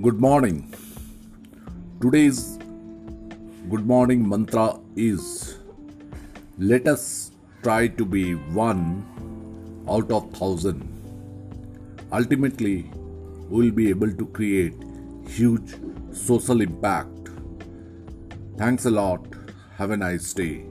Good morning. Today's good morning mantra is let us try to be one out of thousand. Ultimately, we'll be able to create huge social impact. Thanks a lot. Have a nice day.